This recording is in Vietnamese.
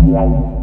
Wow.